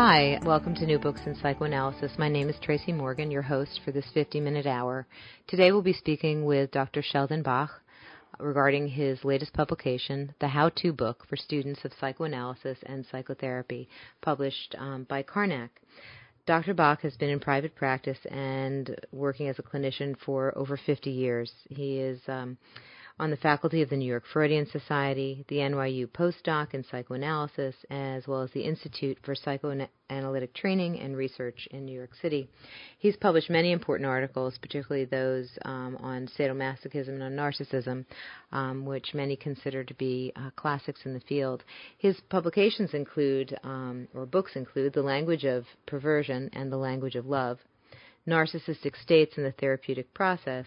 Hi, welcome to New Books in Psychoanalysis. My name is Tracy Morgan, your host for this 50 minute hour. Today we'll be speaking with Dr. Sheldon Bach regarding his latest publication, The How To Book for Students of Psychoanalysis and Psychotherapy, published um, by Karnac. Dr. Bach has been in private practice and working as a clinician for over 50 years. He is um, on the faculty of the New York Freudian Society, the NYU postdoc in psychoanalysis, as well as the Institute for Psychoanalytic Training and Research in New York City. He's published many important articles, particularly those um, on sadomasochism and on narcissism, um, which many consider to be uh, classics in the field. His publications include, um, or books include, The Language of Perversion and The Language of Love, Narcissistic States in the Therapeutic Process,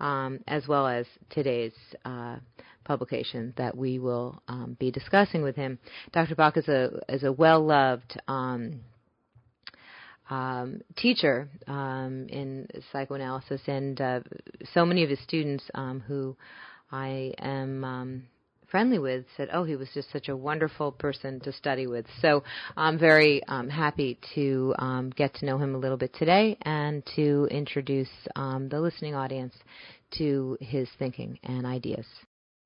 um, as well as today's uh, publication that we will um, be discussing with him. Dr. Bach is a is a well loved um, um, teacher um, in psychoanalysis, and uh, so many of his students um, who I am friendly with said, "Oh, he was just such a wonderful person to study with." So I'm very um, happy to um, get to know him a little bit today and to introduce um, the listening audience to his thinking and ideas.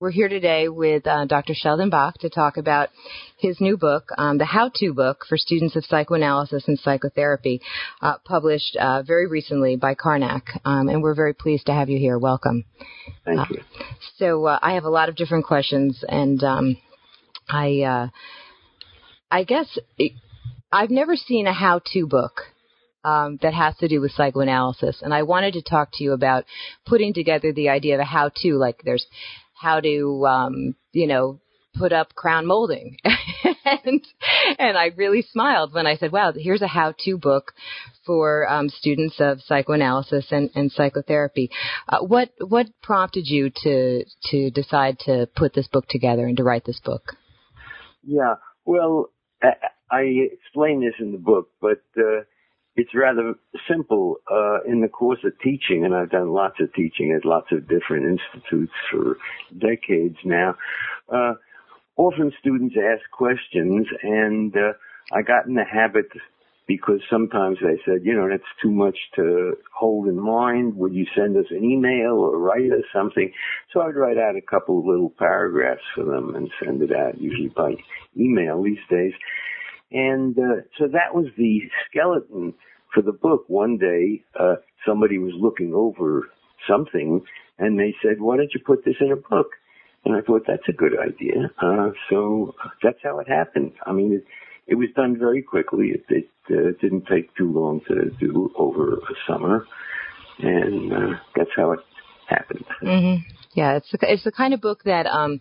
We're here today with uh, Dr. Sheldon Bach to talk about his new book, um, the How To Book for Students of Psychoanalysis and Psychotherapy, uh, published uh, very recently by Karnac. Um, and we're very pleased to have you here. Welcome. Thank you. Uh, so uh, I have a lot of different questions, and um, I, uh, I guess it, I've never seen a how to book. Um, that has to do with psychoanalysis. And I wanted to talk to you about putting together the idea of a how to, like there's how to, um, you know, put up crown molding. and, and I really smiled when I said, wow, here's a how to book for um, students of psychoanalysis and, and psychotherapy. Uh, what, what prompted you to, to decide to put this book together and to write this book? Yeah, well, I explain this in the book, but uh, it's rather simple uh, in the course of teaching, and I've done lots of teaching at lots of different institutes for decades now. Uh, often students ask questions, and uh, I got in the habit because sometimes they said, you know, that's too much to hold in mind. Would you send us an email or write us something? So I'd write out a couple of little paragraphs for them and send it out, usually by email these days. And uh, so that was the skeleton for the book. One day, uh, somebody was looking over something and they said, why don't you put this in a book? And I thought, that's a good idea. Uh, so that's how it happened. I mean, it, it was done very quickly. It, it uh, didn't take too long to do over a summer. And uh, that's how it happened. Mm-hmm. Yeah, it's the, it's the kind of book that um,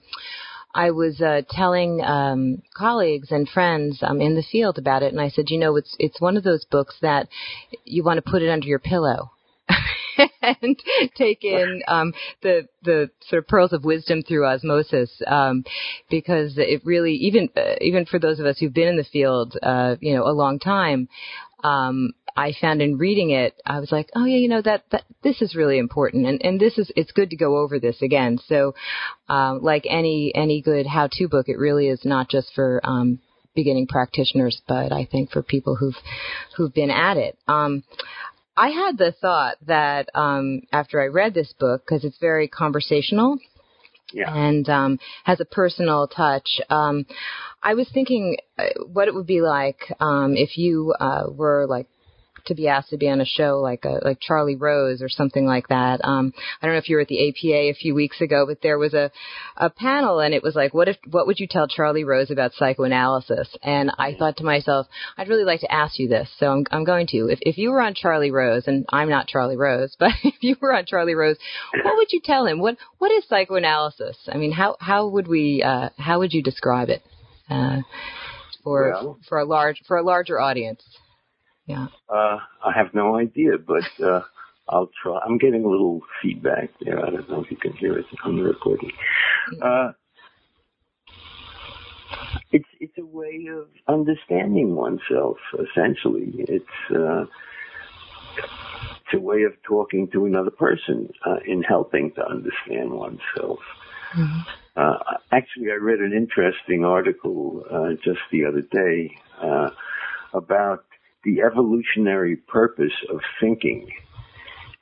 I was uh, telling um, colleagues and friends um, in the field about it, and I said, you know, it's it's one of those books that you want to put it under your pillow. and take in um, the the sort of pearls of wisdom through osmosis, um, because it really even uh, even for those of us who've been in the field, uh, you know, a long time, um, I found in reading it, I was like, oh yeah, you know that, that this is really important, and and this is it's good to go over this again. So, um, like any any good how-to book, it really is not just for um, beginning practitioners, but I think for people who've who've been at it. Um, I had the thought that um, after I read this book, because it's very conversational, yeah. and um, has a personal touch. Um, I was thinking uh, what it would be like um, if you uh, were like to be asked to be on a show like a, like Charlie Rose or something like that. Um, I don't know if you were at the APA a few weeks ago, but there was a a panel and it was like, what if what would you tell Charlie Rose about psychoanalysis? And I thought to myself, I'd really like to ask you this, so I'm I'm going to. If if you were on Charlie Rose, and I'm not Charlie Rose, but if you were on Charlie Rose, what would you tell him? What what is psychoanalysis? I mean, how how would we uh, how would you describe it? Uh, for Well- for a large for a larger audience. Yeah. Uh, I have no idea, but uh, I'll try. I'm getting a little feedback there. I don't know if you can hear it on the recording. Uh, it's it's a way of understanding oneself. Essentially, it's uh, it's a way of talking to another person uh, in helping to understand oneself. Uh, actually, I read an interesting article uh, just the other day uh, about the evolutionary purpose of thinking.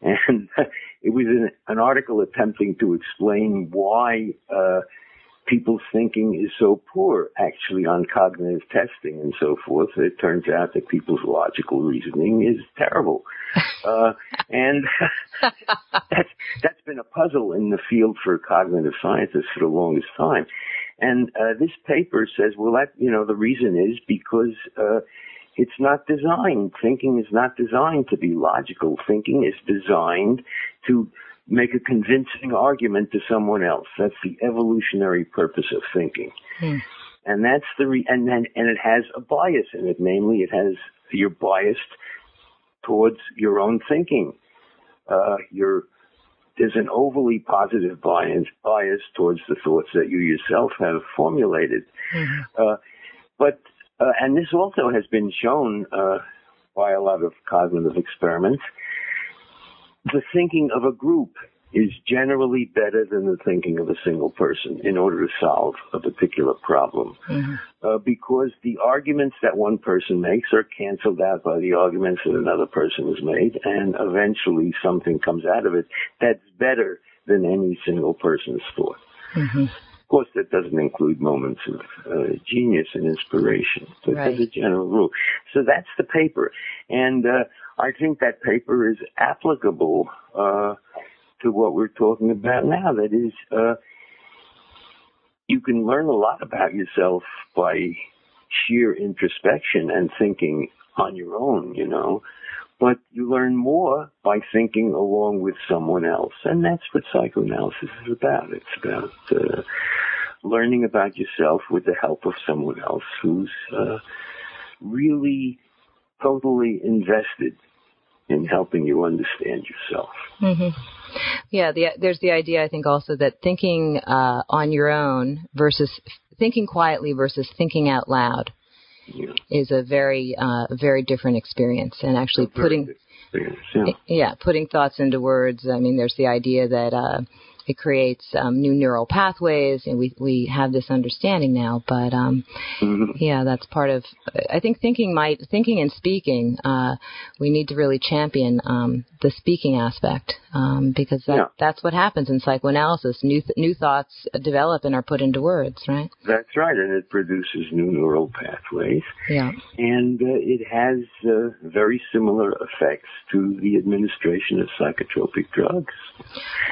And it was an, an article attempting to explain why uh, people's thinking is so poor, actually, on cognitive testing and so forth. It turns out that people's logical reasoning is terrible. Uh, and that's, that's been a puzzle in the field for cognitive scientists for the longest time. And uh, this paper says, well, that you know, the reason is because uh, it's not designed. Thinking is not designed to be logical. Thinking is designed to make a convincing argument to someone else. That's the evolutionary purpose of thinking. And that's the re- and then and it has a bias in it. Namely, it has you're biased towards your own thinking. Uh, you're there's an overly positive bias bias towards the thoughts that you yourself have formulated. Uh, but uh, and this also has been shown uh, by a lot of cognitive experiments. The thinking of a group is generally better than the thinking of a single person in order to solve a particular problem. Uh, because the arguments that one person makes are canceled out by the arguments that another person has made, and eventually something comes out of it that's better than any single person's thought. Of course, that doesn't include moments of uh, genius and inspiration, but Right. as a general rule. So that's the paper, and uh, I think that paper is applicable uh, to what we're talking about now. That is, uh, you can learn a lot about yourself by sheer introspection and thinking on your own, you know. But you learn more by thinking along with someone else. And that's what psychoanalysis is about. It's about uh, learning about yourself with the help of someone else who's uh, really totally invested in helping you understand yourself. hmm Yeah, the, there's the idea, I think, also that thinking uh, on your own versus thinking quietly versus thinking out loud Know, is a very, uh, very different experience. And actually putting, yeah. yeah, putting thoughts into words. I mean, there's the idea that uh, it creates um, new neural pathways, and we we have this understanding now. But um, Mhm. yeah, that's part of. I think thinking might thinking and speaking. Uh, we need to really champion um, the speaking aspect um, because that Yeah. that's what happens in psychoanalysis. New th- new thoughts develop and are put into words, right? That's right, and it produces new neural pathways, Yeah. and uh, it has uh, very similar effects to the administration of psychotropic drugs.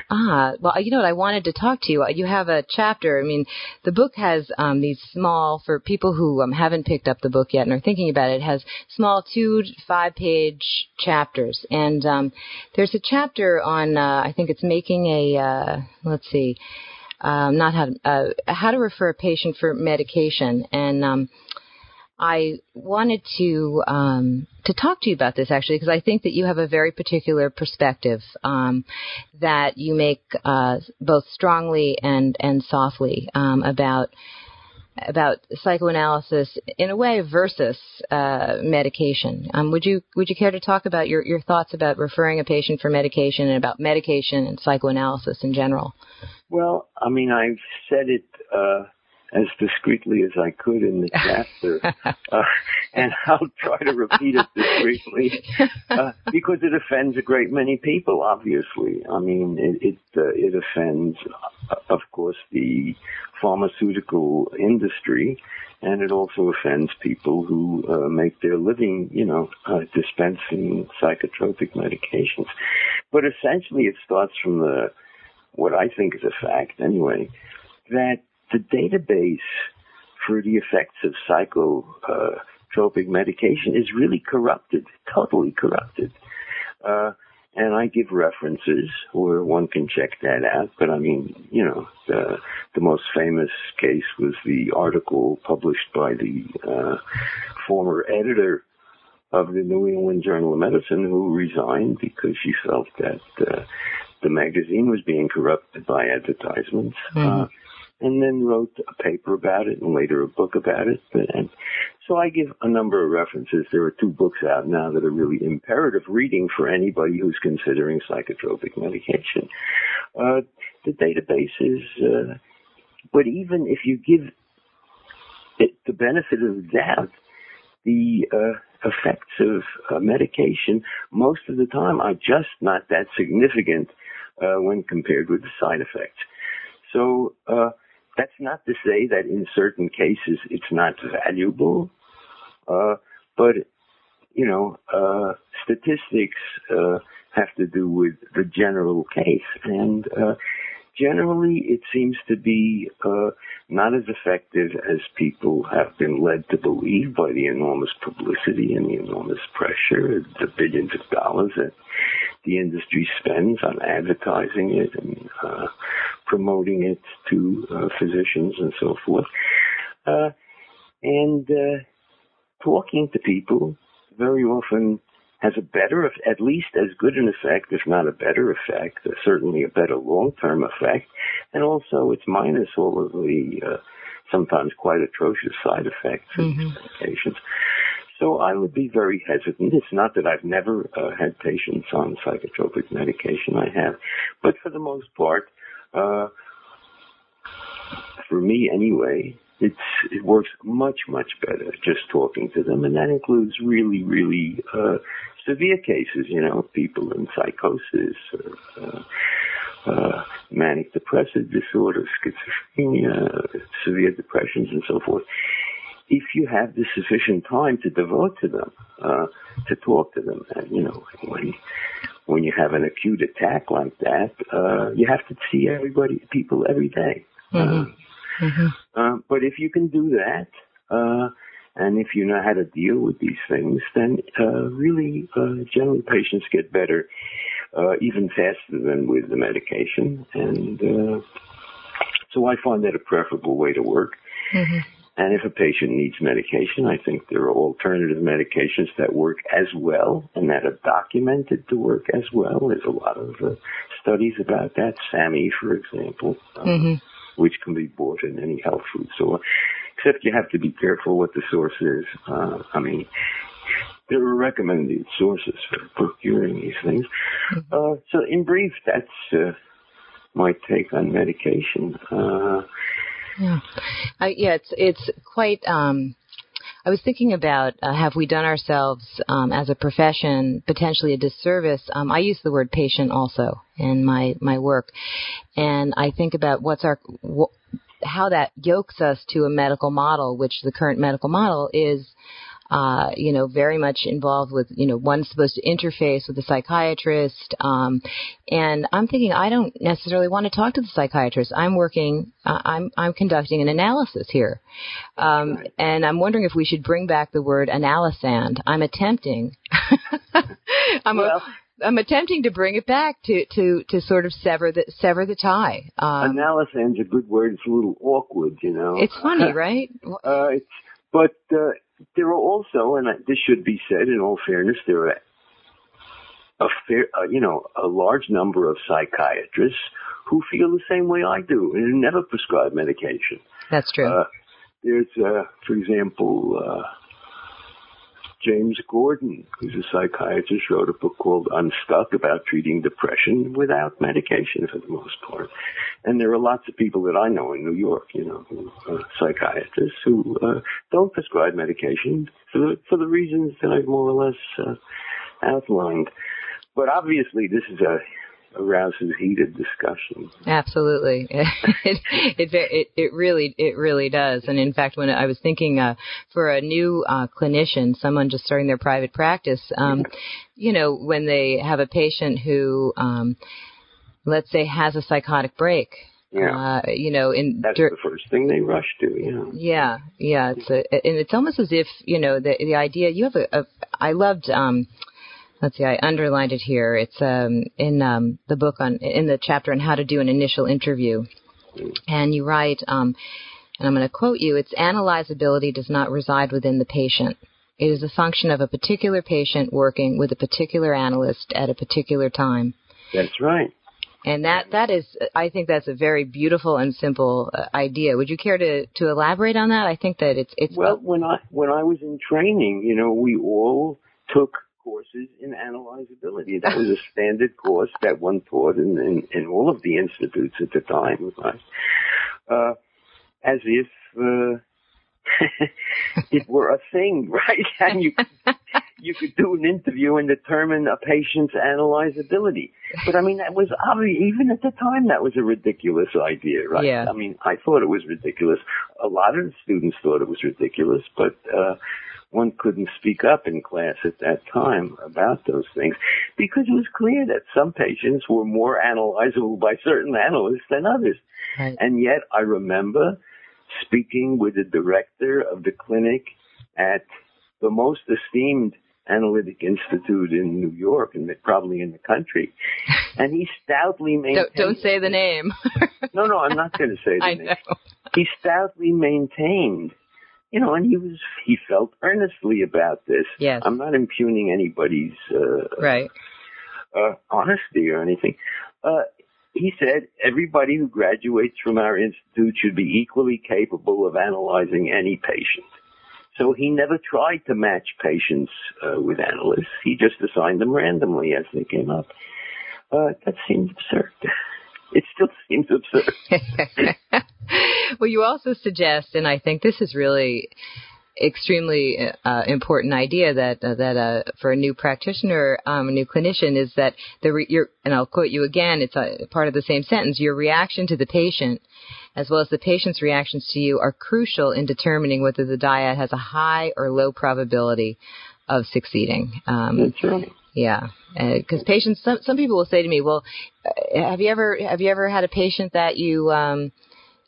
Ah, well, you know what? I wanted to talk to you. You have a chapter. I mean, the book has um, these small, for people who um, haven't picked up the book yet and are thinking about it, it has small two five page chapters. And um, there's a chapter on, uh, I think it's making a, uh, let's see, um, not how to, uh, how to refer a patient for medication. And um, I wanted to um, to talk to you about this actually because I think that you have a very particular perspective um, that you make uh, both strongly and and softly um, about about psychoanalysis in a way versus uh, medication. Um, would you would you care to talk about your, your thoughts about referring a patient for medication and about medication and psychoanalysis in general? Well, I mean, I've said it uh, as discreetly as I could in the chapter, uh, and I'll try to repeat it discreetly uh, because it offends a great many people. Obviously, I mean, it it, uh, it offends, uh, of course, the pharmaceutical industry, and it also offends people who uh, make their living, you know, uh, dispensing psychotropic medications. But essentially, it starts from the what I think is a fact anyway, that the database for the effects of psychotropic medication is really corrupted, totally corrupted. Uh, and I give references where one can check that out. But I mean, you know, the the most famous case was the article published by the uh, former editor of the New England Journal of Medicine who resigned because she felt that uh, the magazine was being corrupted by advertisements. Mm-hmm. Uh, and then wrote a paper about it and later a book about it. And so I give a number of references. There are two books out now that are really imperative reading for anybody who's considering psychotropic medication. Uh, the database is, uh, but even if you give it the benefit of the doubt, the uh, effects of uh, medication most of the time are just not that significant uh, when compared with the side effects. So uh, that's not to say that in certain cases it's not valuable, uh, but you know, uh, statistics uh, have to do with the general case, and uh, generally it seems to be uh, not as effective as people have been led to believe by the enormous publicity and the enormous pressure, the billions of dollars that the industry spends on advertising it and uh, promoting it to uh, physicians and so forth. Uh, and uh, talking to people very often has a better, at least as good an effect, if not a better effect, uh, certainly a better long-term effect, and also it's minus all of the uh, sometimes quite atrocious side effects of mm-hmm. medications. So I would be very hesitant. It's not that I've never uh, had patients on psychotropic medication. I have, but for the most part, uh, for me anyway, it's it works much much better just talking to them, and that includes really really uh, severe cases. You know, people in psychosis or uh, uh, manic depressive disorder, schizophrenia, severe depressions, and so forth. If you have the sufficient time to devote to them, uh, to talk to them, and you know when when you have an acute attack like that, uh, you have to see everybody, people every day. Mm-hmm. Uh, Mm-hmm. Uh, but if you can do that, uh, and if you know how to deal with these things, then uh, really, uh, generally, patients get better uh, even faster than with the medication. And uh, so I find that a preferable way to work. Mm-hmm. And if a patient needs medication, I think there are alternative medications that work as well and that are documented to work as well. There's a lot of uh, studies about that. SAMe, for example. Um, mm-hmm which can be bought in any health food store. Except you have to be careful what the source is. Uh, I mean, there are recommended sources for procuring these things. Mm-hmm. Uh, so, in brief, that's uh, my take on medication. Uh, yeah, yeah, it's it's quite. Um, I was thinking about uh, have we done ourselves um, as a profession potentially a disservice? Um, I use the word patient also in my my work, and I think about what's our wh- how that yokes us to a medical model, which the current medical model is uh, you know, very much involved with, you know, one's supposed to interface with a psychiatrist. Um, and I'm thinking I don't necessarily want to talk to the psychiatrist. I'm working, uh, I'm, I'm conducting an analysis here. Um, and I'm wondering if we should bring back the word analysand. I'm attempting. I'm well. a, I'm attempting to bring it back to, to, to sort of sever the sever the tie. Um, Analysand's a good word. It's a little awkward, you know. It's funny, right? uh, it's, but uh, there are also, and this should be said in all fairness, there are a fair, uh, you know, a large number of psychiatrists who feel the same way I do and never prescribe medication. That's true. Uh, there's, uh, for example, uh, James Gordon, who's a psychiatrist, wrote a book called Unstuck about treating depression without medication for the most part. And there are lots of people that I know in New York, you know, psychiatrists who uh, don't prescribe medication for the, for the reasons that I've more or less uh, outlined. But obviously, this is a arouses heated discussion. Absolutely, it, it, it it really it really does. And in fact, when I was thinking uh, for a new uh, clinician, someone just starting their private practice, um, you know, when they have a patient who, um, let's say, has a psychotic break. Yeah. Uh, you know, in that's dur- the first thing they rush to. Yeah. Yeah, yeah. It's a, and it's almost as if you know the the idea. You have a, a I loved um, Let's see, I underlined it here. It's um, in um, the book on in the chapter on how to do an initial interview, and you write, um, and I'm going to quote you: "Its analyzability does not reside within the patient. It is a function of a particular patient working with a particular analyst at a particular time." That's right. And that that is, I think that's a very beautiful and simple uh, idea. Would you care to to elaborate on that? I think that it's it's well when I when I was in training, you know, we all took courses in analyzability. That was a standard course that one taught in in, in all of the institutes at the time, right? uh, as if. Uh, it were a thing, right? And you you could do an interview and determine a patient's analyzability. But I mean, that was obvious. Even at the time, that was a ridiculous idea, right? Yeah. I mean, I thought it was ridiculous. A lot of the students thought it was ridiculous, but uh, one couldn't speak up in class at that time about those things because it was clear that some patients were more analyzable by certain analysts than others. Right. And yet, I remember speaking with the director of the clinic at the most esteemed analytic institute in New York and probably in the country. And he stoutly maintained. don't, don't say the name. no, no, I'm not going to say the I name. know. He stoutly maintained, you know, and he was, he felt earnestly about this. Yes. I'm not impugning anybody's, uh, Right. uh, honesty or anything. Uh, he said everybody who graduates from our institute should be equally capable of analyzing any patient. So he never tried to match patients uh, with analysts. He just assigned them randomly as they came up. Uh, that seems absurd. It still seems absurd. well, you also suggest, and I think this is really extremely uh, important idea that uh, that uh, for a new practitioner, um, a new clinician, is that the re- your and I'll quote you again. It's a part of the same sentence. Your reaction to the patient, as well as the patient's reactions to you, are crucial in determining whether the dyad has a high or low probability of succeeding. Um, That's right. Yeah, because patients. Some some people will say to me, "Well, uh, have you ever have you ever had a patient that you um,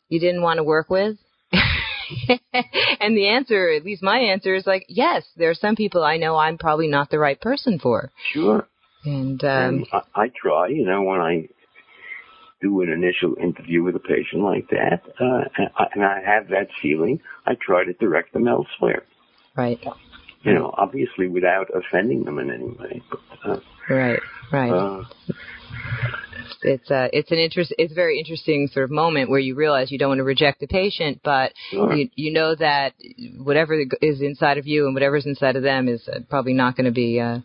you didn't want to work with?" and the answer, at least my answer, is like, yes. There are some people I know I'm probably not the right person for, Sure. and um, I, I try, you know, when I do an initial interview with a patient like that, uh, and, I, and I have that feeling, I try to direct them elsewhere. right, You know, obviously without offending them in any way. But, uh, right, right. uh, it's uh, it's an interest. It's a very interesting sort of moment where you realize you don't want to reject the patient, but Sure. you you know that whatever is inside of you and whatever's inside of them is uh, probably not going to be. Uh,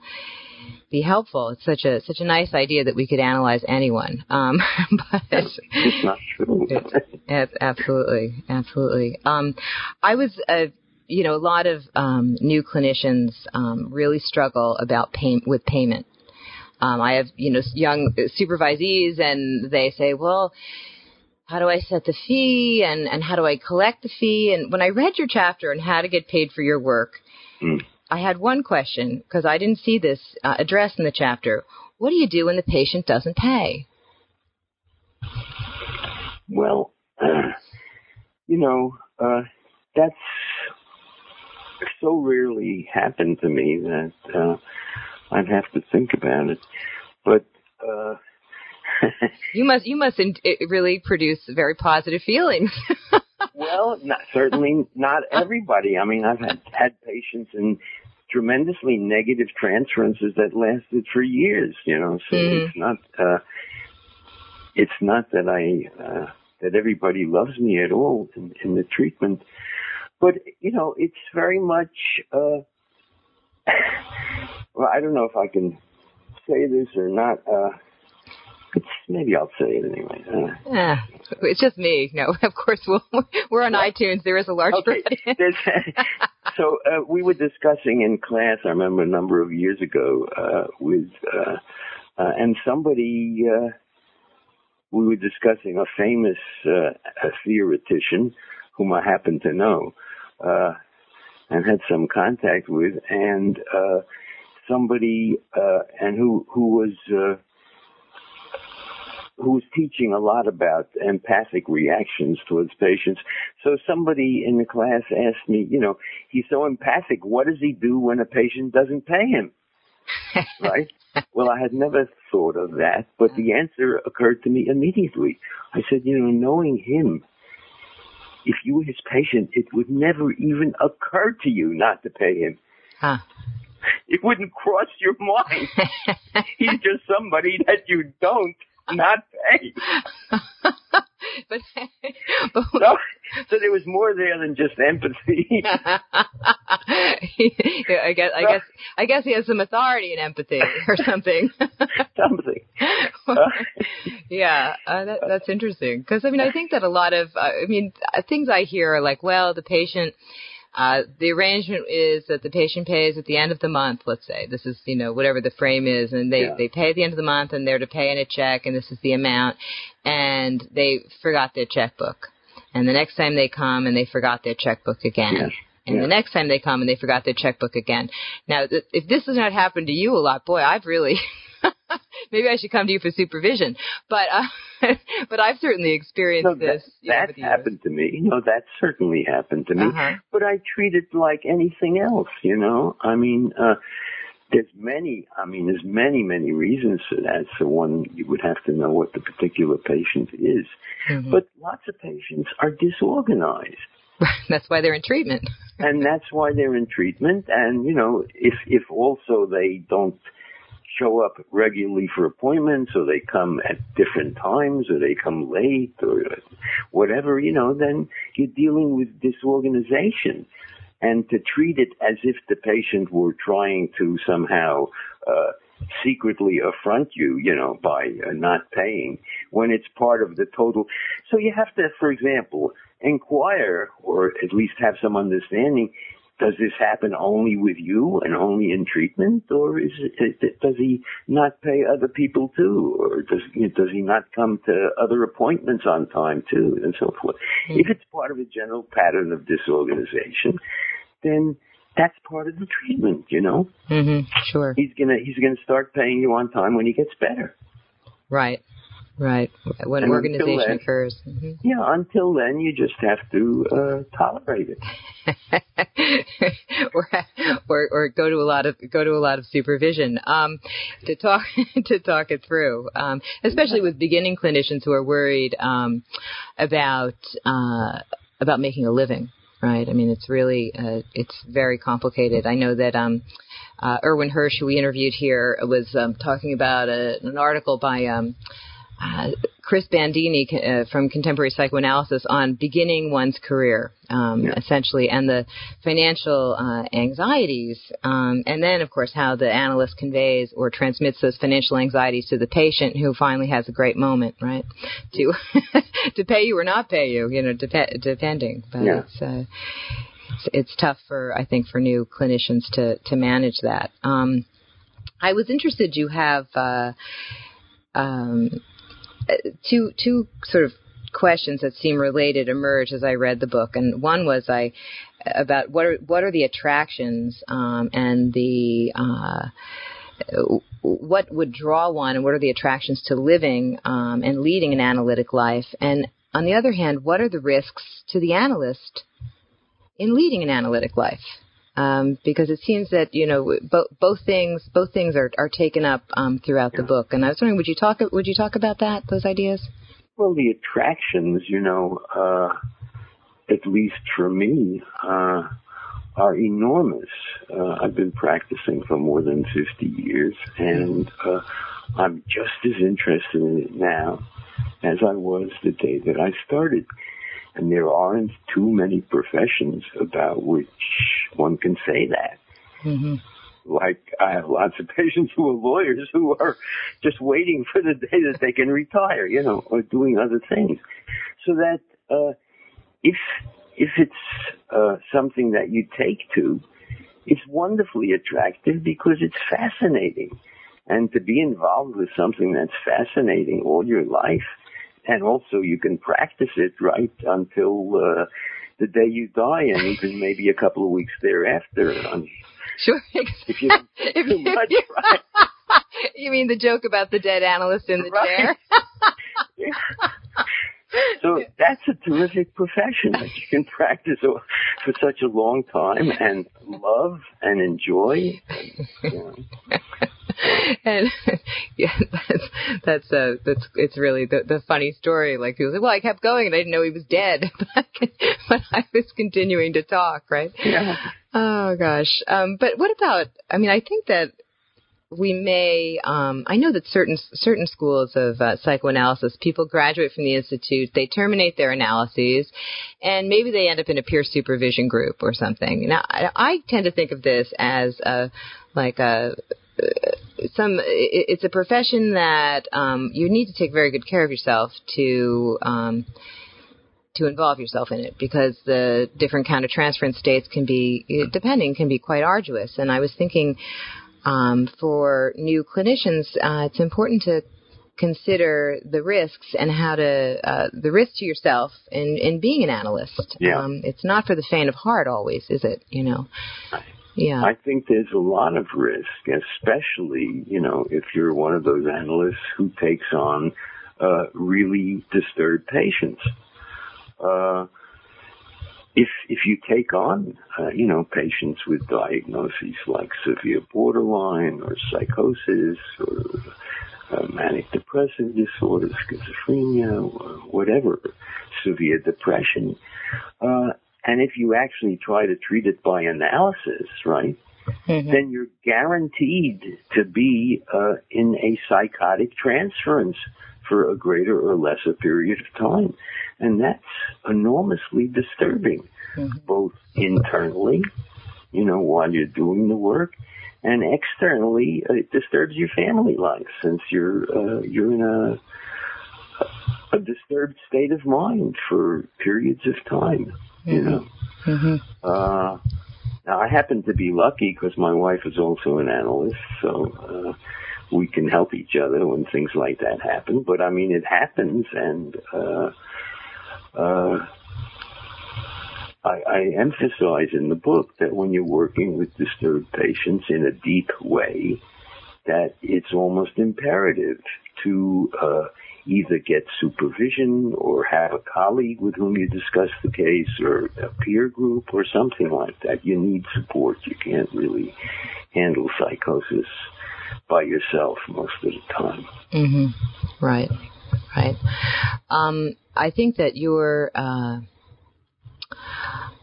be helpful. It's such a such a nice idea that we could analyze anyone. Um, but it's not true. Ab- absolutely, absolutely. Um, I was, uh, you know, a lot of um, new clinicians um, really struggle about pay- with payment. Um, I have, you know, young supervisees, and they say, well. How do I set the fee and, and how do I collect the fee? And when I read your chapter on how to get paid for your work, Mm. I had one question because I didn't see this uh, addressed in the chapter. What do you do when the patient doesn't pay? Well, you know, uh, that's so rarely happened to me that uh, I'd have to think about it. But uh, You must you must in, it really produce very positive feelings. well, not, certainly not everybody. I mean, I've had had patients in tremendously negative transferences that lasted for years. You know, so Mhm. it's not uh, it's not that I uh, that everybody loves me at all in, in the treatment, but you know, it's very much. Uh, well, I don't know if I can say this or not. Uh, it's, maybe I'll say it anyway. Uh, Ah, it's just me. No, of course we'll, we're on iTunes. There is a large Okay. So uh, we were discussing in class. I remember a number of years ago uh, with, uh, uh, and somebody uh, we were discussing a famous uh, a theoretician whom I happen to know uh, and had some contact with, and uh, somebody uh, and who who was. Uh, who was teaching a lot about empathic reactions towards patients. So somebody in the class asked me, you know, he's so empathic. What does he do when a patient doesn't pay him? right? Well, I had never thought of that, but the answer occurred to me immediately. I said, you know, knowing him, if you were his patient, it would never even occur to you not to pay him. Huh. It wouldn't cross your mind. He's just somebody that you don't not pay. but, but No, so there was more there than just empathy. I guess I guess I guess he has some authority and empathy or something. Something. yeah, uh, that, that's interesting because I mean I think that a lot of uh, I mean uh, things I hear are like, well, the patient. Uh, the arrangement is that the patient pays at the end of the month. Let's say this is, you know, whatever the frame is, and they Yeah. they pay at the end of the month, and they're to pay in a check, and this is the amount, and they forgot their checkbook, and the next time they come, and they forgot their checkbook again. Yes. And Yeah. the next time they come and they forgot their checkbook again. Now, th- if this has not happened to you a lot, boy, I've really, maybe I should come to you for supervision. But, uh, but I've certainly experienced No, this. that over happened to me. No, that certainly happened to me. Uh-huh. But I treat it like anything else, you know. I mean, uh, there's many. I mean, there's many, many reasons for that. So one, you would have to know what the particular patient is. Mhm. But lots of patients are disorganized. That's why they're in treatment. and that's why they're in treatment. And you know, if if also they don't show up regularly for appointments, or they come at different times, or they come late, or whatever, you know, then you're dealing with disorganization. And to treat it as if the patient were trying to somehow uh, secretly affront you, you know, by uh, not paying when it's part of the total. So you have to, for example, inquire or at least have some understanding. Does this happen only with you and only in treatment, or is it, does he not pay other people too, or does does he not come to other appointments on time too, and so forth? If it's part of a general pattern of disorganization, then that's part of the treatment. You know, hmm Sure. he's gonna he's gonna start paying you on time when he gets better. Right. Right. When And organization then- occurs. hmm Yeah, until then, you just have to uh, tolerate it. or, or or go to a lot of go to a lot of supervision um, to talk to talk it through, um, especially with beginning clinicians who are worried um, about uh, about making a living. Right. I mean, it's really uh, it's very complicated. I know that um, uh, Irwin Hirsch, who we interviewed here, was um, talking about a, an article by. Um, uh, Chris Bandini uh, from Contemporary Psychoanalysis on beginning one's career, um, Yeah. essentially, and the financial uh, anxieties, um, and then, of course, how the analyst conveys or transmits those financial anxieties to the patient who finally has a great moment, right? To to pay you or not pay you, you know, dep- depending. But Yeah. it's, uh, it's it's tough for I think for new clinicians to to manage that. Um, I was interested. You have. Uh, um, two two sort of questions that seem related emerged as I read the book, and one was I about what are what are the attractions um, and the uh, what would draw one, and what are the attractions to living um, and leading an analytic life, and on the other hand, what are the risks to the analyst in leading an analytic life? Um, because it seems that you know both both things both things are, are taken up um, throughout the book, and I was wondering, would you talk would you talk about that those ideas? Well, the attractions, you know, uh, at least for me, uh, are enormous. Uh, I've been practicing for more than 50 years, and uh, I'm just as interested in it now as I was the day that I started. And there aren't too many professions about which one can say that. Mm-hmm. Like I have lots of patients who are lawyers who are just waiting for the day that they can retire, you know, or doing other things. So that uh, if if it's uh, something that you take to, it's wonderfully attractive because it's fascinating, and to be involved with something that's fascinating all your life, and also you can practice it right until. Uh, the day you die, and even maybe a couple of weeks thereafter. Um, Sure. if you If too you- right? you mean the joke about the dead analyst in the Right. chair? So that's a terrific profession that you can practice for such a long time and love and enjoy. And, you know. and yeah, that's that's uh, that's it's really the the funny story. Like people say, well, I kept going and I didn't know he was dead, but I was continuing to talk, right? Yeah. Oh gosh. Um, but what about? I mean, I think that we may um, I know that certain certain schools of uh, psychoanalysis people graduate from the institute they terminate their analyses and maybe they end up in a peer supervision group or something now I, I tend to think of this as a like a some it's a profession that um, you need to take very good care of yourself to um, to involve yourself in it because the different countertransference states can be depending can be quite arduous and I was thinking um, for new clinicians, uh, it's important to consider the risks and how to uh, the risk to yourself in in being an analyst. Yeah. Um, it's not for the faint of heart always, is it? You know. Yeah. I think there's a lot of risk, especially, you know, if you're one of those analysts who takes on uh, really disturbed patients. Uh, if if you take on uh, you know patients with diagnoses like severe borderline or psychosis or uh, manic depressive disorder, schizophrenia, or whatever, severe depression, uh, and if you actually try to treat it by analysis, right, mm-hmm. then you're guaranteed to be uh, in a psychotic transference for a greater or lesser period of time. And that's enormously disturbing, mm-hmm. both internally, you know, while you're doing the work, and externally, it disturbs your family life since you're uh, you're in a a disturbed state of mind for periods of time. Mm-hmm. You know. Mm-hmm. Uh, now I happen to be lucky because my wife is also an analyst, so uh, we can help each other when things like that happen. But I mean, it happens, and uh, uh, I, I emphasize in the book that when you're working with disturbed patients in a deep way, that it's almost imperative to uh, either get supervision or have a colleague with whom you discuss the case or a peer group or something like that. You need support. You can't really handle psychosis by yourself most of the time. Mm-hmm. Right, right. Um, I think that you're uh,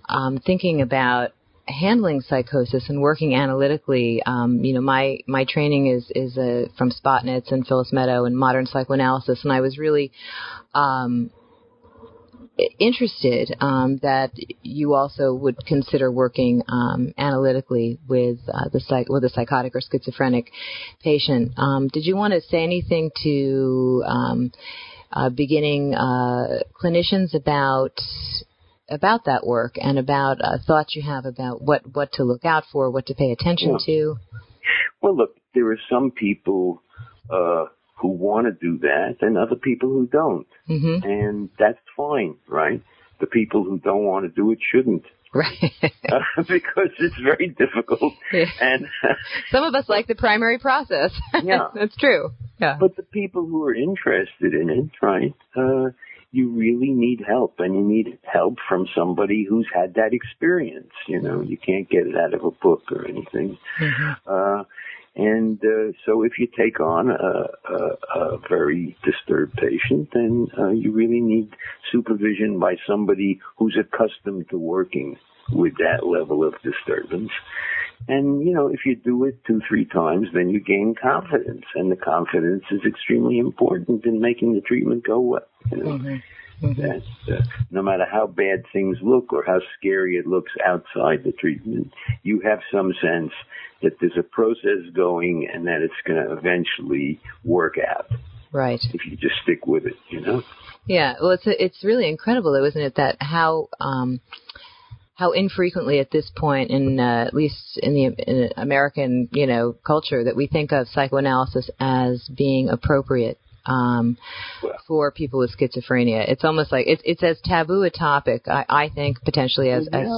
um, thinking about handling psychosis and working analytically. Um, you know, my my training is is uh, from Spotnitz and Phyllis Meadow and modern psychoanalysis, and I was really um, interested um, that you also would consider working um, analytically with uh, the psych- with a psychotic or schizophrenic patient. Um, did you want to say anything to um, uh, beginning uh, clinicians about about that work and about uh, thoughts you have about what what to look out for, what to pay attention yeah. to? Well, look, there are some people uh, who want to do that and other people who don't. Mm-hmm. And that's fine, right? The people who don't want to do it shouldn't. Right. uh, because it's very difficult. Yeah. And uh, some of us like the primary process. Yeah. That's true. Yeah. But the people who are interested in it, right? Uh, you really need help and you need help from somebody who's had that experience. You know, you can't get it out of a book or anything. Mm-hmm. Uh, and uh, so if you take on a, a, a very disturbed patient, then uh, you really need supervision by somebody who's accustomed to working with that level of disturbance. And, you know, if you do it two, three times, then you gain confidence. And the confidence is extremely important in making the treatment go well. You know? Mm-hmm. Mm-hmm. That uh, no matter how bad things look or how scary it looks outside the treatment, you have some sense that there's a process going and that it's going to eventually work out. Right. If you just stick with it, you know. Yeah. Well, it's it's really incredible, though, isn't it? That how um, how infrequently at this point in uh, at least in the in American you know culture that we think of psychoanalysis as being appropriate um, for people with schizophrenia. It's almost like it's it's as taboo a topic. I, I think potentially as yeah. as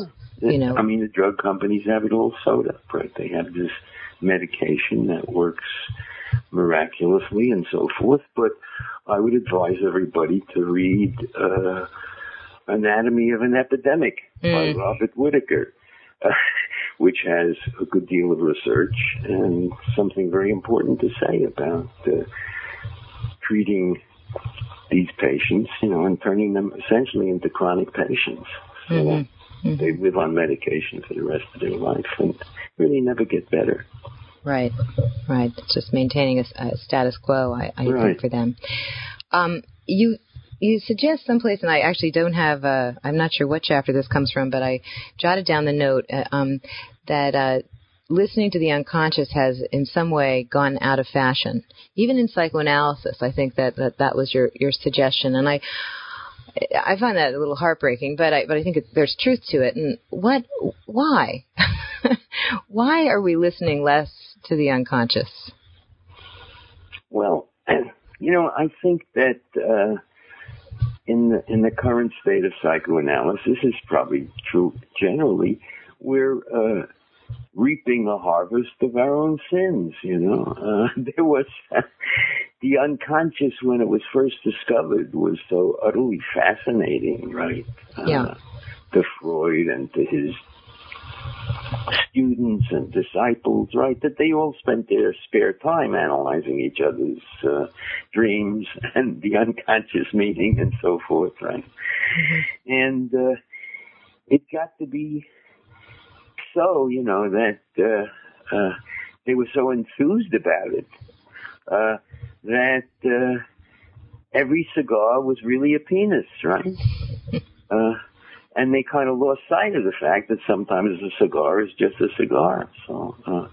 you know. I mean, the drug companies have it all sewed up, right? They have this medication that works miraculously and so forth. But I would advise everybody to read uh, Anatomy of an Epidemic mm. by Robert Whitaker. Uh, which has a good deal of research and something very important to say about uh, treating these patients, you know, and turning them essentially into chronic patients. So mm-hmm. Mm-hmm. they live on medication for the rest of their life and really never get better. Right, right. It's just maintaining a, a status quo, I, I right. think, for them. Um, you you suggest someplace, and I actually don't have. Uh, I'm not sure what chapter this comes from, but I jotted down the note uh, um, that uh, listening to the unconscious has, in some way, gone out of fashion. Even in psychoanalysis, I think that that, that was your your suggestion, and I. I find that a little heartbreaking, but I but I think it, there's truth to it. And what? Why? why are we listening less to the unconscious? Well, you know, I think that uh, in the in the current state of psychoanalysis is probably true generally. We're uh, reaping the harvest of our own sins. You know, uh, there was the unconscious when it was first discovered was so utterly fascinating, right? Yeah. Uh, to Freud and to his students and disciples, right? That they all spent their spare time analyzing each other's uh, dreams and the unconscious meaning and so forth, right? Mm-hmm. And uh, it got to be so, you know, that uh, uh, they were so enthused about it uh, that uh, every cigar was really a penis, right? Uh, and they kind of lost sight of the fact that sometimes a cigar is just a cigar. So uh,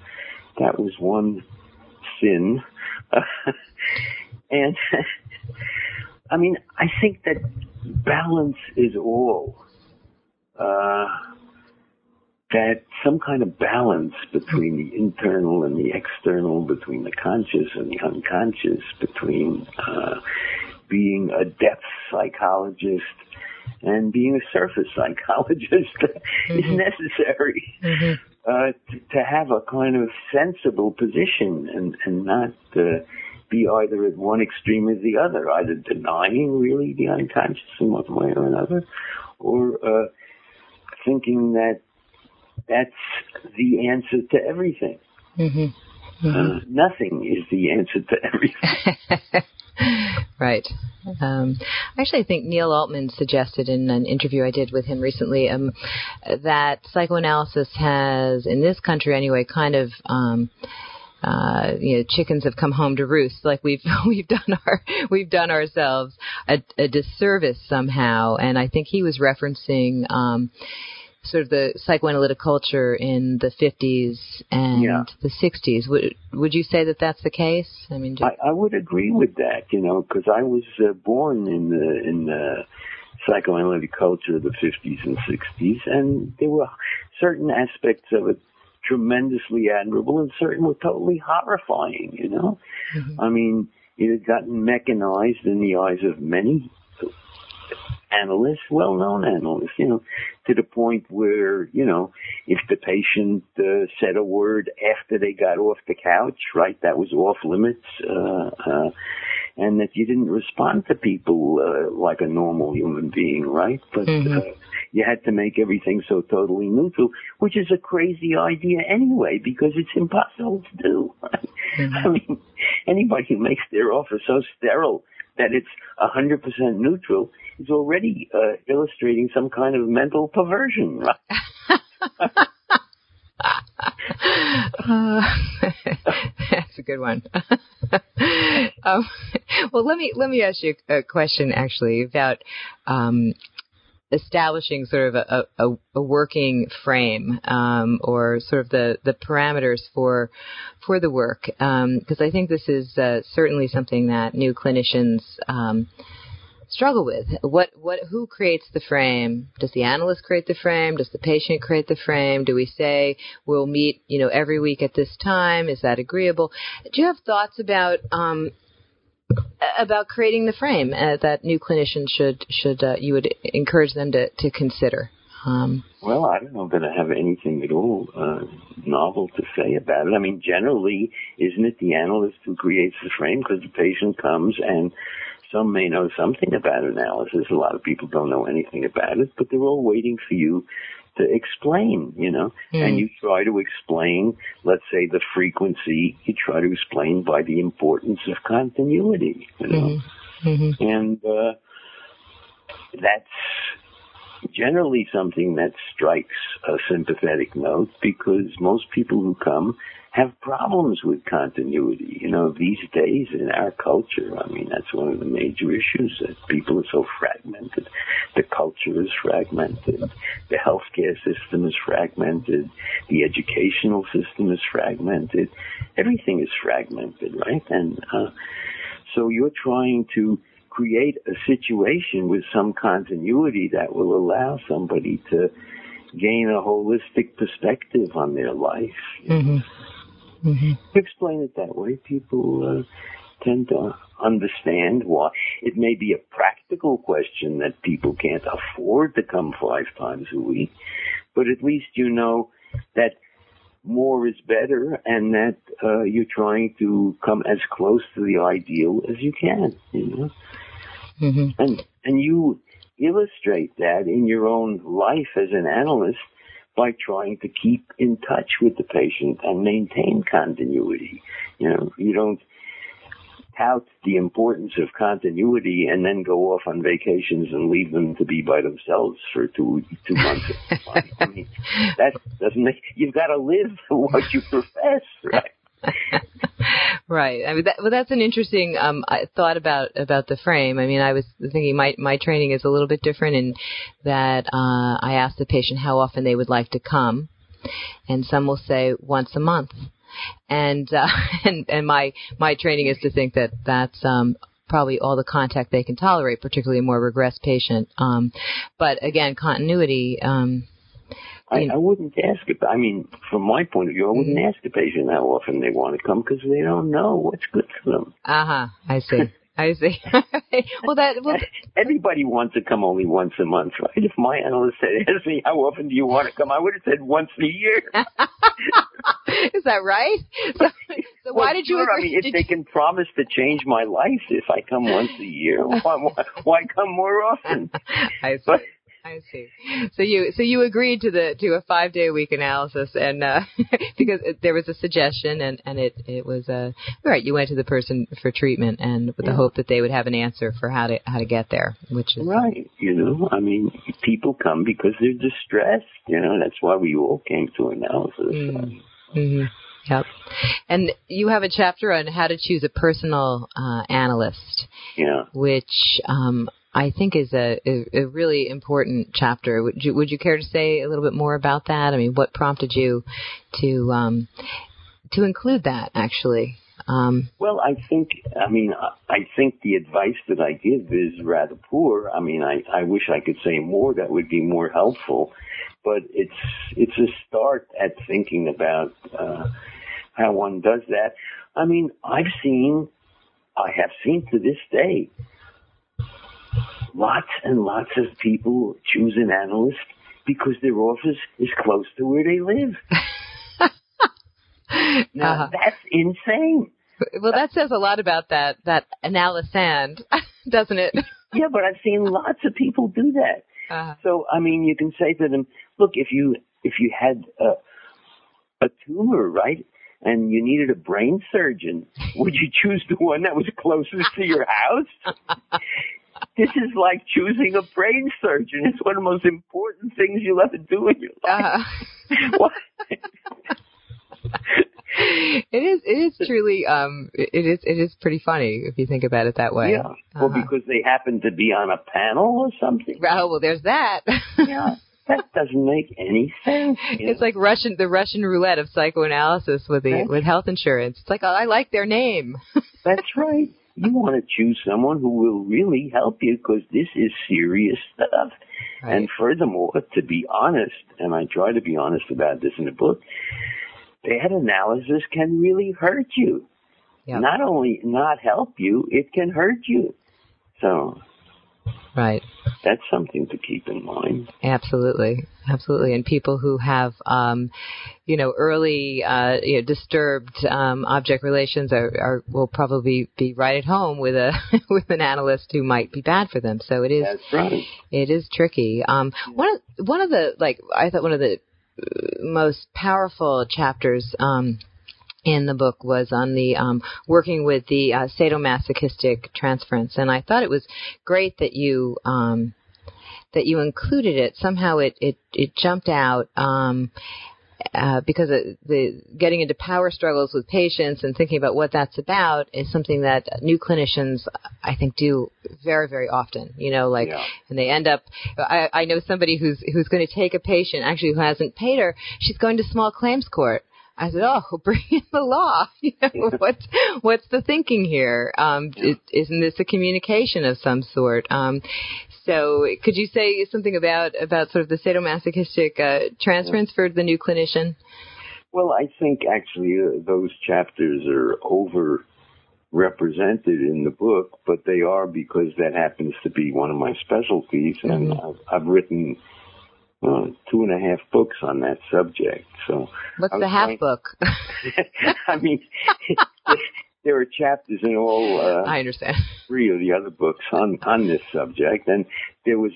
that was one sin. and I mean, I think that balance is all. Uh, that some kind of balance between the internal and the external, between the conscious and the unconscious, between uh, being a depth psychologist and being a surface psychologist mm-hmm. is necessary mm-hmm. uh, to, to, have a kind of sensible position and, and not uh, be either at one extreme or the other, either denying really the unconscious in one way or another, or uh, thinking that that's the answer to everything. Mm-hmm. Mm-hmm. Uh, nothing is the answer to everything. right. Um, actually, I think Neil Altman suggested in an interview I did with him recently um, that psychoanalysis has, in this country anyway, kind of. Um, uh, you know, chickens have come home to roost. Like we've we've done our we've done ourselves a, a disservice somehow. And I think he was referencing um, sort of the psychoanalytic culture in the 50s and yeah. the 60s. Would would you say that that's the case? I mean, just... I, I would agree with that. You know, because I was uh, born in the in the psychoanalytic culture of the 50s and 60s, and there were certain aspects of it tremendously admirable, and certain were totally horrifying. You know, mm-hmm. I mean, it had gotten mechanized in the eyes of many analysts, well-known analysts, you know, to the point where, you know, if the patient uh, said a word after they got off the couch, right, that was off limits, uh, uh, and that you didn't respond to people uh, like a normal human being, right? But mm-hmm. uh, you had to make everything so totally neutral, which is a crazy idea anyway, because it's impossible to do. Right? Mm-hmm. I mean, anybody who makes their offer so sterile that it's 100% neutral is already uh, illustrating some kind of mental perversion, uh, that's a good one. um, well, let me let me ask you a question actually about um, establishing sort of a, a, a working frame um, or sort of the, the parameters for for the work because um, I think this is uh, certainly something that new clinicians um, struggle with. What what who creates the frame? Does the analyst create the frame? Does the patient create the frame? Do we say we'll meet you know every week at this time? Is that agreeable? Do you have thoughts about um, about creating the frame uh, that new clinicians should should uh, you would encourage them to to consider? Um, well, I don't know that I have anything at all uh, novel to say about it. I mean, generally, isn't it the analyst who creates the frame because the patient comes and some may know something about analysis. A lot of people don't know anything about it, but they're all waiting for you to explain, you know, mm. and you try to explain, let's say the frequency, you try to explain by the importance of continuity, you know, mm-hmm. Mm-hmm. and uh, that's generally something that strikes a sympathetic note because most people who come have problems with continuity. You know, these days in our culture, I mean, that's one of the major issues that people are so fragmented. The culture is fragmented. The healthcare system is fragmented. The educational system is fragmented. Everything is fragmented, right? And, uh, so you're trying to create a situation with some continuity that will allow somebody to gain a holistic perspective on their life. Mm-hmm. Mm-hmm. Explain it that way. People uh, tend to understand why. It may be a practical question that people can't afford to come five times a week, but at least you know that more is better and that uh, you're trying to come as close to the ideal as you can. You know, mm-hmm. and and you illustrate that in your own life as an analyst by trying to keep in touch with the patient and maintain continuity. You know, you don't tout the importance of continuity and then go off on vacations and leave them to be by themselves for two two months. I mean, that doesn't make you've got to live what you profess, right? right. I mean, that, well, that's an interesting um, thought about about the frame. I mean, I was thinking my my training is a little bit different in that uh, I ask the patient how often they would like to come, and some will say once a month, and uh, and and my my training is to think that that's um, probably all the contact they can tolerate, particularly a more regressed patient. Um, but again, continuity. Um, I, I wouldn't ask it. I mean, from my point of view, I wouldn't mm-hmm. ask the patient how often they want to come because they don't know what's good for them. Uh huh. I see. I see. well, that well, everybody wants to come only once a month, right? If my analyst said, "Ask me how often do you want to come," I would have said once a year. Is that right? So, so well, why did you? Sure, I mean, if they can promise to change my life if I come once a year, why, why, why come more often? I see. But, I see. So you so you agreed to the to a five day a week analysis, and uh, because it, there was a suggestion, and and it it was uh, right. You went to the person for treatment, and with yeah. the hope that they would have an answer for how to how to get there, which is right. You know, I mean, people come because they're distressed. You know, that's why we all came to analysis. Mm. Mm-hmm. Yep. And you have a chapter on how to choose a personal uh, analyst. Yeah. Which um, I think is a, a, a, really important chapter. Would you, would you care to say a little bit more about that? I mean, what prompted you to um, to include that actually? Um, well, I think I mean I think the advice that I give is rather poor. I mean, I I wish I could say more that would be more helpful, but it's it's a start at thinking about uh, how one does that. I mean, I've seen, I have seen to this day lots and lots of people choose an analyst because their office is close to where they live. now, uh-huh. that's insane. Well, that says a lot about that that analysand, doesn't it? yeah, but I've seen lots of people do that. Uh-huh. So, I mean, you can say to them, "Look, if you if you had a, a tumor, right, and you needed a brain surgeon, would you choose the one that was closest to your house? This is like choosing a brain surgeon. It's one of the most important things you'll ever do in your life. Uh-huh. it is. It is truly. Um. It is. It is pretty funny if you think about it that way. Yeah. Well, uh-huh. because they happen to be on a panel or something. Oh well, there's that. yeah. That doesn't make any sense. It's know? like Russian, the Russian roulette of psychoanalysis with the with health insurance. It's like oh, I like their name. That's right you want to choose someone who will really help you because this is serious stuff. Right. And furthermore, to be honest, and I try to be honest about this in the book, bad analysis can really hurt you. Yep. Not only not help you, it can hurt you. So Right. That's something to keep in mind. Absolutely, absolutely. And people who have, um, you know, early, uh, you know, disturbed um, object relations are, are will probably be right at home with a with an analyst who might be bad for them. So it is. That's right. It is tricky. Um, one of one of the like I thought one of the most powerful chapters. Um, in the book was on the um, working with the uh, sadomasochistic transference, and I thought it was great that you um, that you included it. Somehow it it, it jumped out. Um, uh, because the getting into power struggles with patients and thinking about what that's about is something that new clinicians I think do very very often. You know, like Yeah. and they end up. I, I know somebody who's who's going to take a patient actually who hasn't paid her. She's going to small claims court. I said, "Oh, bring in the law. You know, what's what's the thinking here? Um, is isn't this a communication of some sort?" Um, so, could you say something about about sort of the sadomasochistic uh, transference for the new clinician? Well, I think actually uh, those chapters are over represented in the book, but they are because that happens to be one of my specialties, and I've, I've written uh, two and a half books on that subject. So, What's the half trying- book? I mean, there are chapters in all uh, I understand. three of the other books on on this subject, and there was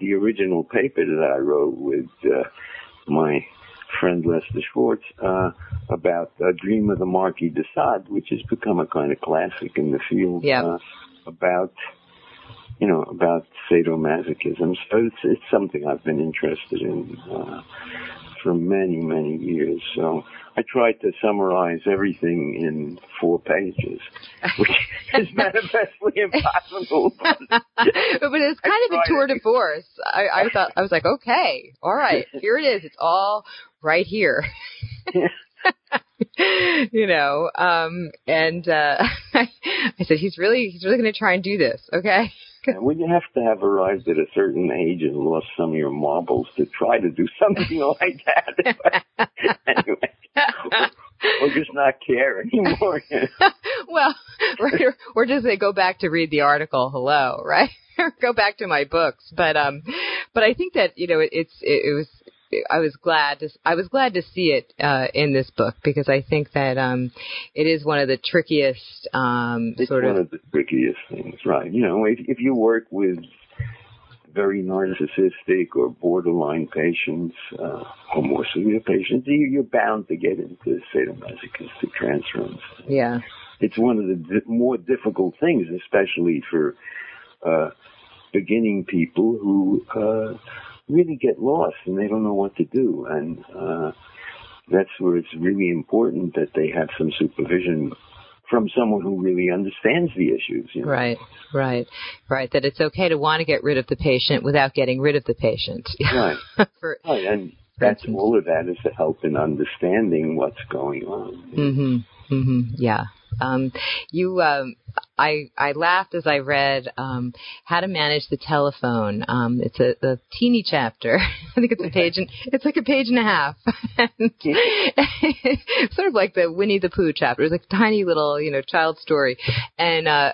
the original paper that I wrote with uh, my friend Lester Schwartz uh, about uh, Dream of the Marquis de Sade, which has become a kind of classic in the field. Yeah. Uh, about you know about sadomasochism, so it's it's something I've been interested in uh, for many many years. So. I tried to summarize everything in four pages, which is manifestly impossible. but it's kind of a tour de force. I, I thought I was like, okay, all right, here it is. It's all right here. you know, um, and uh, I said he's really he's really going to try and do this. Okay. And when you have to have arrived at a certain age and lost some of your marbles to try to do something like that, anyway, or, or just not care anymore. well, or, or just say go back to read the article. Hello, right? Go back to my books. But um, but I think that you know it, it's it, it was. I was glad to I was glad to see it uh, in this book because I think that um, it is one of the trickiest um, It's sort one of of the trickiest things, right? You know, if, if you work with very narcissistic or borderline patients, uh, or more severe patients, you- you're bound to get into sadomasochistic transference. yeah it's one of the di- more difficult things, especially for uh, beginning people who uh, really get lost and they don't know what to do. And uh, that's where it's really important that they have some supervision from someone who really understands the issues. You know? right right right that it's okay to want to get rid of the patient without getting rid of the patient. Right. For, Right. And that's all of that is to help in understanding what's going on. Mhm. Mhm. Yeah. Um, you, um, I, I laughed as I read um, how to manage the telephone. Um, it's a, a teeny chapter. I think it's a page and it's like a page and a half. and sort of like the Winnie the Pooh chapter. It's like a tiny little, you know, child story. And uh,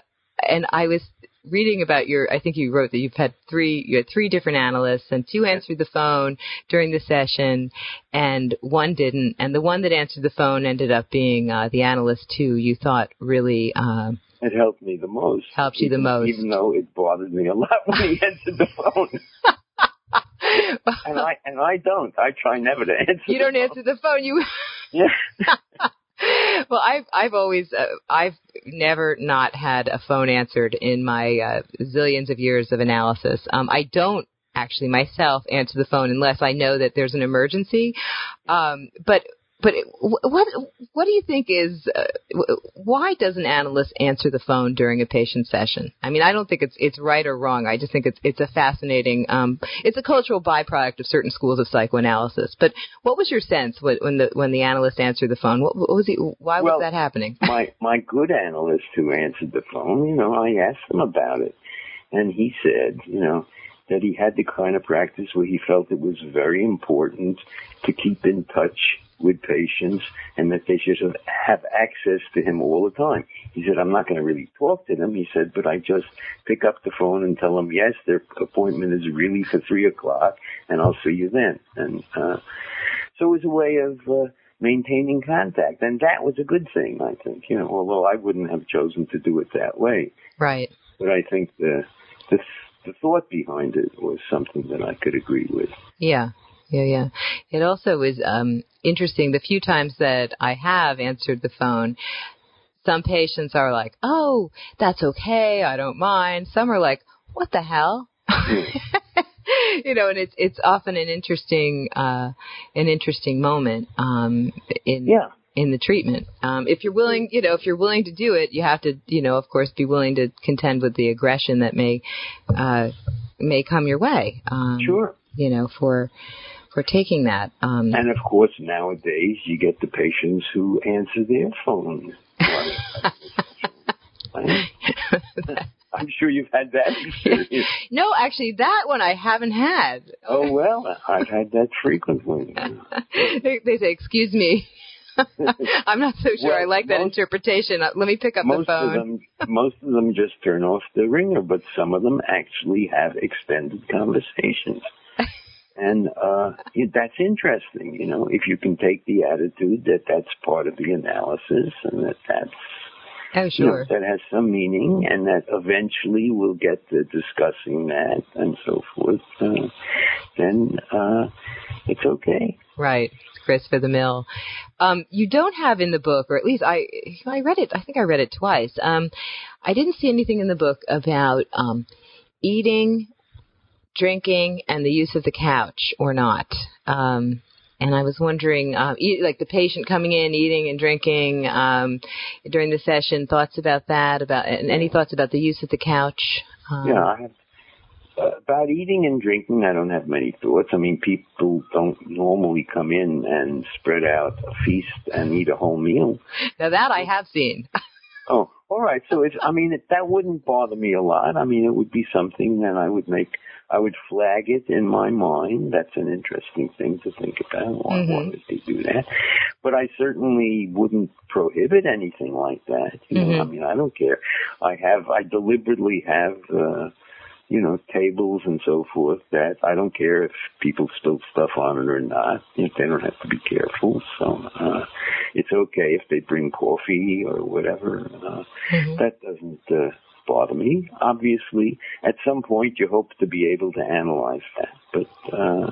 and I was reading about your. I think you wrote that you've had three. You had three different analysts, and two answered the phone during the session, and one didn't. And the one that answered the phone ended up being uh, the analyst who you thought really. Um, It helped me the most. Helped you the Even- most. Even though it bothered me a lot when he answered the phone. and I and I don't. I try never to answer. you don't the answer the phone. You. Yeah. well, I've I've always uh, I've never not had a phone answered in my uh, zillions of years of analysis. Um, I don't actually myself answer the phone unless I know that there's an emergency. Um, but but what what do you think is uh, why does an analyst answer the phone during a patient session? I mean, I don't think it's it's right or wrong. I just think it's it's a fascinating um, it's a cultural byproduct of certain schools of psychoanalysis. But what was your sense when when the when the analyst answered the phone? What, what was he? Why was that happening? my my good analyst who answered the phone, you know, I asked him about it, and he said, you know, that he had the kind of practice where he felt it was very important to keep in touch with patients and that they should have access to him all the time. He said, I'm not going to really talk to them. He said, but I just pick up the phone and tell them, yes, their appointment is really for three o'clock and I'll see you then. And, uh, so it was a way of, uh, maintaining contact. And that was a good thing, I think, you know, although I wouldn't have chosen to do it that way. Right. But I think the, the, the thought behind it was something that I could agree with. Yeah. Yeah, yeah. It also is um, interesting. The few times that I have answered the phone, some patients are like, "Oh, that's okay. I don't mind." Some are like, "What the hell?" you know, and it's it's often an interesting uh, an interesting moment um, in yeah. in the treatment. Um, if you're willing, you know, if you're willing to do it, you have to, you know, of course, be willing to contend with the aggression that may uh, may come your way. Um, sure. You know, for for taking that. Um, and of course, nowadays you get the patients who answer their phone. I'm sure you've had that experience. no, actually, that one I haven't had. Oh well, I've had that frequently. they, they say, "Excuse me." I'm not so sure Well, I like that most- interpretation. Uh, Let me pick up most the of phone. them, most of them just turn off the ringer, but some of them actually have extended conversations. And uh, that's interesting, you know, if you can take the attitude that that's part of the analysis and that that's oh, you know, that has some meaning and that eventually we'll get to discussing that and so forth, uh, then uh, it's okay. Right, Chris for the Mill. Um, you don't have in the book, or at least I, I read it. I think I read it twice. Um, I didn't see anything in the book about um, eating, drinking, and the use of the couch, or not. Um, and I was wondering, um, eat, like the patient coming in, eating and drinking um, during the session. Thoughts about that? About and any thoughts about the use of the couch? Um, Yeah, I have. Uh, about eating and drinking, I don't have many thoughts. I mean, people don't normally come in and spread out a feast and eat a whole meal. Now that I have seen. Oh, all right. So it's, I mean, it, that wouldn't bother me a lot. I mean, it would be something that I would make, I would flag it in my mind. That's an interesting thing to think about. Why, why Mhm. would they do that? But I certainly wouldn't prohibit anything like that. You know, Mhm. I mean, I don't care. I have, I deliberately have, uh, you know, tables and so forth that I don't care if people spill stuff on it or not. They don't have to be careful. So, uh, it's okay if they bring coffee or whatever. Uh, Mhm. that doesn't, uh, bother me. Obviously, at some point you hope to be able to analyze that, but, uh,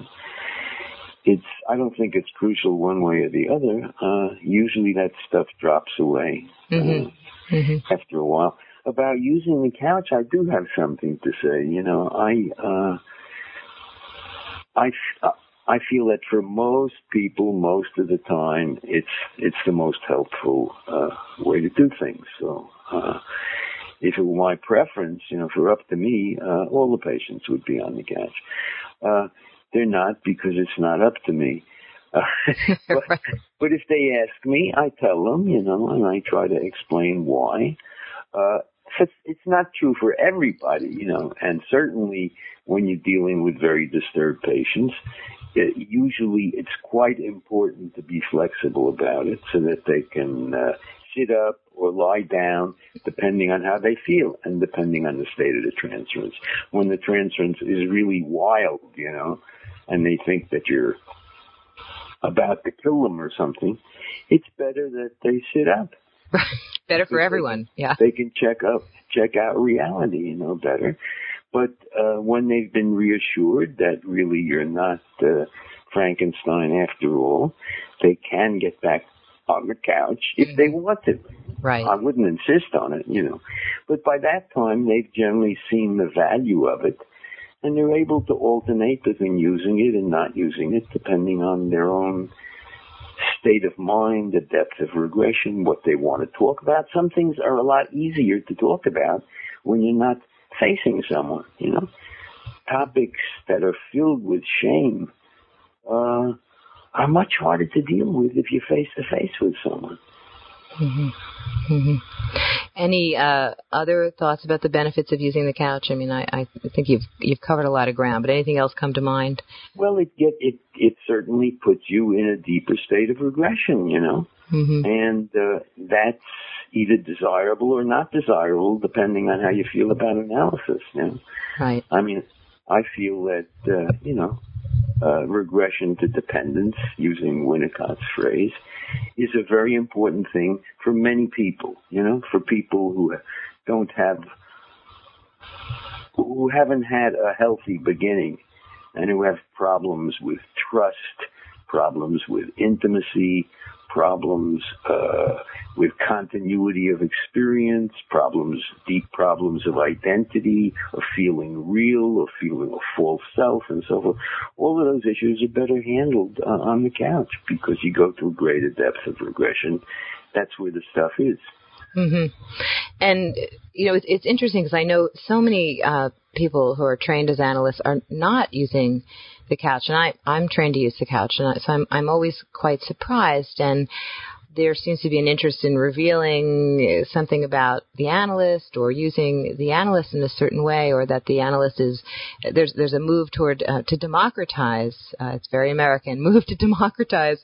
it's, I don't think it's crucial one way or the other. Uh, usually that stuff drops away. Mhm. Uh, Mhm. after a while. About using the couch, I do have something to say. You know, I, uh, I I feel that for most people, most of the time, it's it's the most helpful uh, way to do things. So, uh, if it were my preference, you know, if it were up to me, uh, all the patients would be on the couch. Uh, they're not because it's not up to me. Uh, but, but if they ask me, I tell them, you know, and I try to explain why. Uh, it's, it's not true for everybody, you know, and certainly when you're dealing with very disturbed patients, it, usually it's quite important to be flexible about it so that they can uh, sit up or lie down depending on how they feel and depending on the state of the transference. When the transference is really wild, you know, and they think that you're about to kill them or something, it's better that they sit up. Better for everyone. Yeah. They can check up, check out reality, you know, better. But uh, when they've been reassured that really you're not uh, Frankenstein after all, they can get back on the couch if they want to. Right. I wouldn't insist on it, you know. But by that time, they've generally seen the value of it, and they're able to alternate between using it and not using it, depending on their own state of mind, the depth of regression, what they want to talk about. Some things are a lot easier to talk about when you're not facing someone, you know. Topics that are filled with shame uh, are much harder to deal with if you're face to face with someone. hmm hmm Any uh, other thoughts about the benefits of using the couch? I mean, I, I think you've you've covered a lot of ground, but anything else come to mind? Well, it get it it certainly puts you in a deeper state of regression, you know, mm-hmm. and uh, that's either desirable or not desirable, depending on how you feel about analysis. You know? Right. I mean, I feel that uh, you know uh, regression to dependence, using Winnicott's phrase, is a very important thing for many people. You know, for people who don't have, who haven't had a healthy beginning, and who have problems with trust, problems with intimacy, problems uh, with continuity of experience, problems, deep problems of identity, of feeling real, of feeling a false self, and so forth. All of those issues are better handled uh, on the couch because you go to a greater depth of regression. That's where the stuff is. Mm-hmm. And you know, it's, it's interesting because I know so many uh, people who are trained as analysts are not using the couch, and I I'm trained to use the couch, and I, so I'm I'm always quite surprised and there seems to be an interest in revealing something about the analyst or using the analyst in a certain way, or that the analyst is there's there's a move toward uh, to democratize. Uh, it's very American move to democratize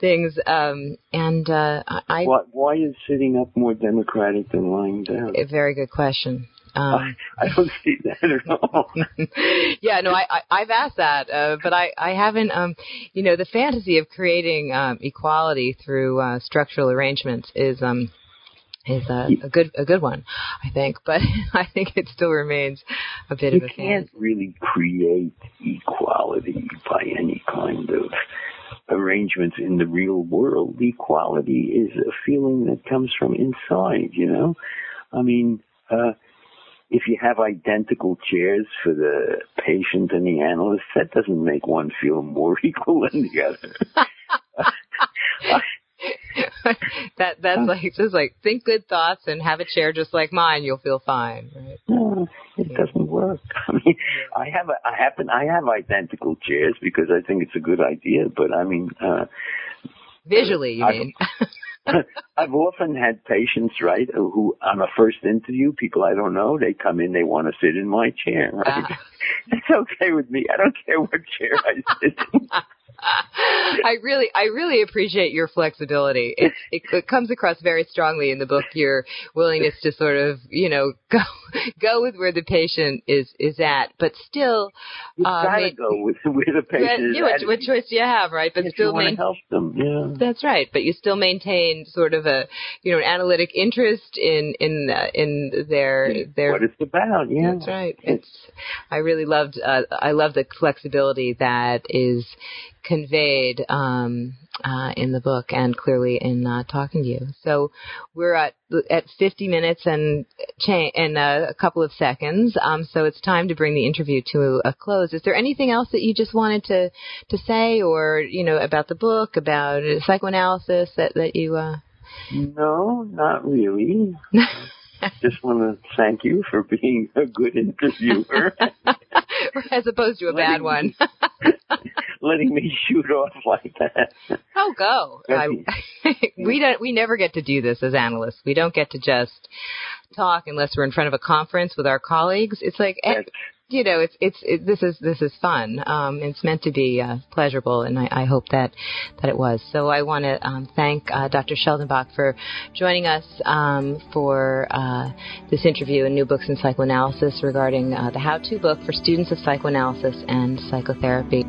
things. Um, and uh, I why, why is sitting up more democratic than lying down? A very good question. Um, I, I don't see that at all. yeah, no, I, I I've asked that, uh, but I I haven't. Um, you know, the fantasy of creating um, equality through uh, structural arrangements is um is a, a good a good one, I think. But I think it still remains a bit you of a You can't fantasy. really create equality by any kind of arrangements in the real world. Equality is a feeling that comes from inside. You know, I mean. Uh, if you have identical chairs for the patient and the analyst, that doesn't make one feel more equal than the other. that that's like just like think good thoughts and have a chair just like mine, you'll feel fine. Right? No, it doesn't work. I mean, I have a, I happen I have identical chairs because I think it's a good idea, but I mean, uh, visually, you I, mean? I've often had patients, right, who on a first interview, people I don't know, they come in, they want to sit in my chair, right? Ah. It's okay with me. I don't care what chair I sit in. I really, I really appreciate your flexibility. It, it, it comes across very strongly in the book. Your willingness to sort of, you know, go go with where the patient is is at, but still, you uh, gotta make- go with where the patient is yeah, what, at. what choice do you have, right? But if still you main- help them, yeah. That's right, but you still maintain sort of a, you know, an analytic interest in in uh, in their their. what it's about, yeah. That's right. It's. I really loved. Uh, I love the flexibility that is conveyed um, uh, in the book and clearly in uh, talking to you. So we're at at 50 minutes and cha- and uh, a couple of seconds. Um, so it's time to bring the interview to a close. Is there anything else that you just wanted to to say, or you know, about the book, about psychoanalysis that that you? Uh... No, not really. Just want to thank you for being a good interviewer, As opposed to a bad one. letting me shoot off like that. Oh, go! I, we don't. We never get to do this as analysts. We don't get to just talk unless we're in front of a conference with our colleagues. It's like eh, That's- you know, it's it's it, this is this is fun. Um, it's meant to be uh, pleasurable, and I, I hope that that it was. So I want to um, thank uh, Dr. Sheldon Bach for joining us um, for uh, this interview in New Books in Psychoanalysis regarding uh, the how-to book for students of psychoanalysis and psychotherapy.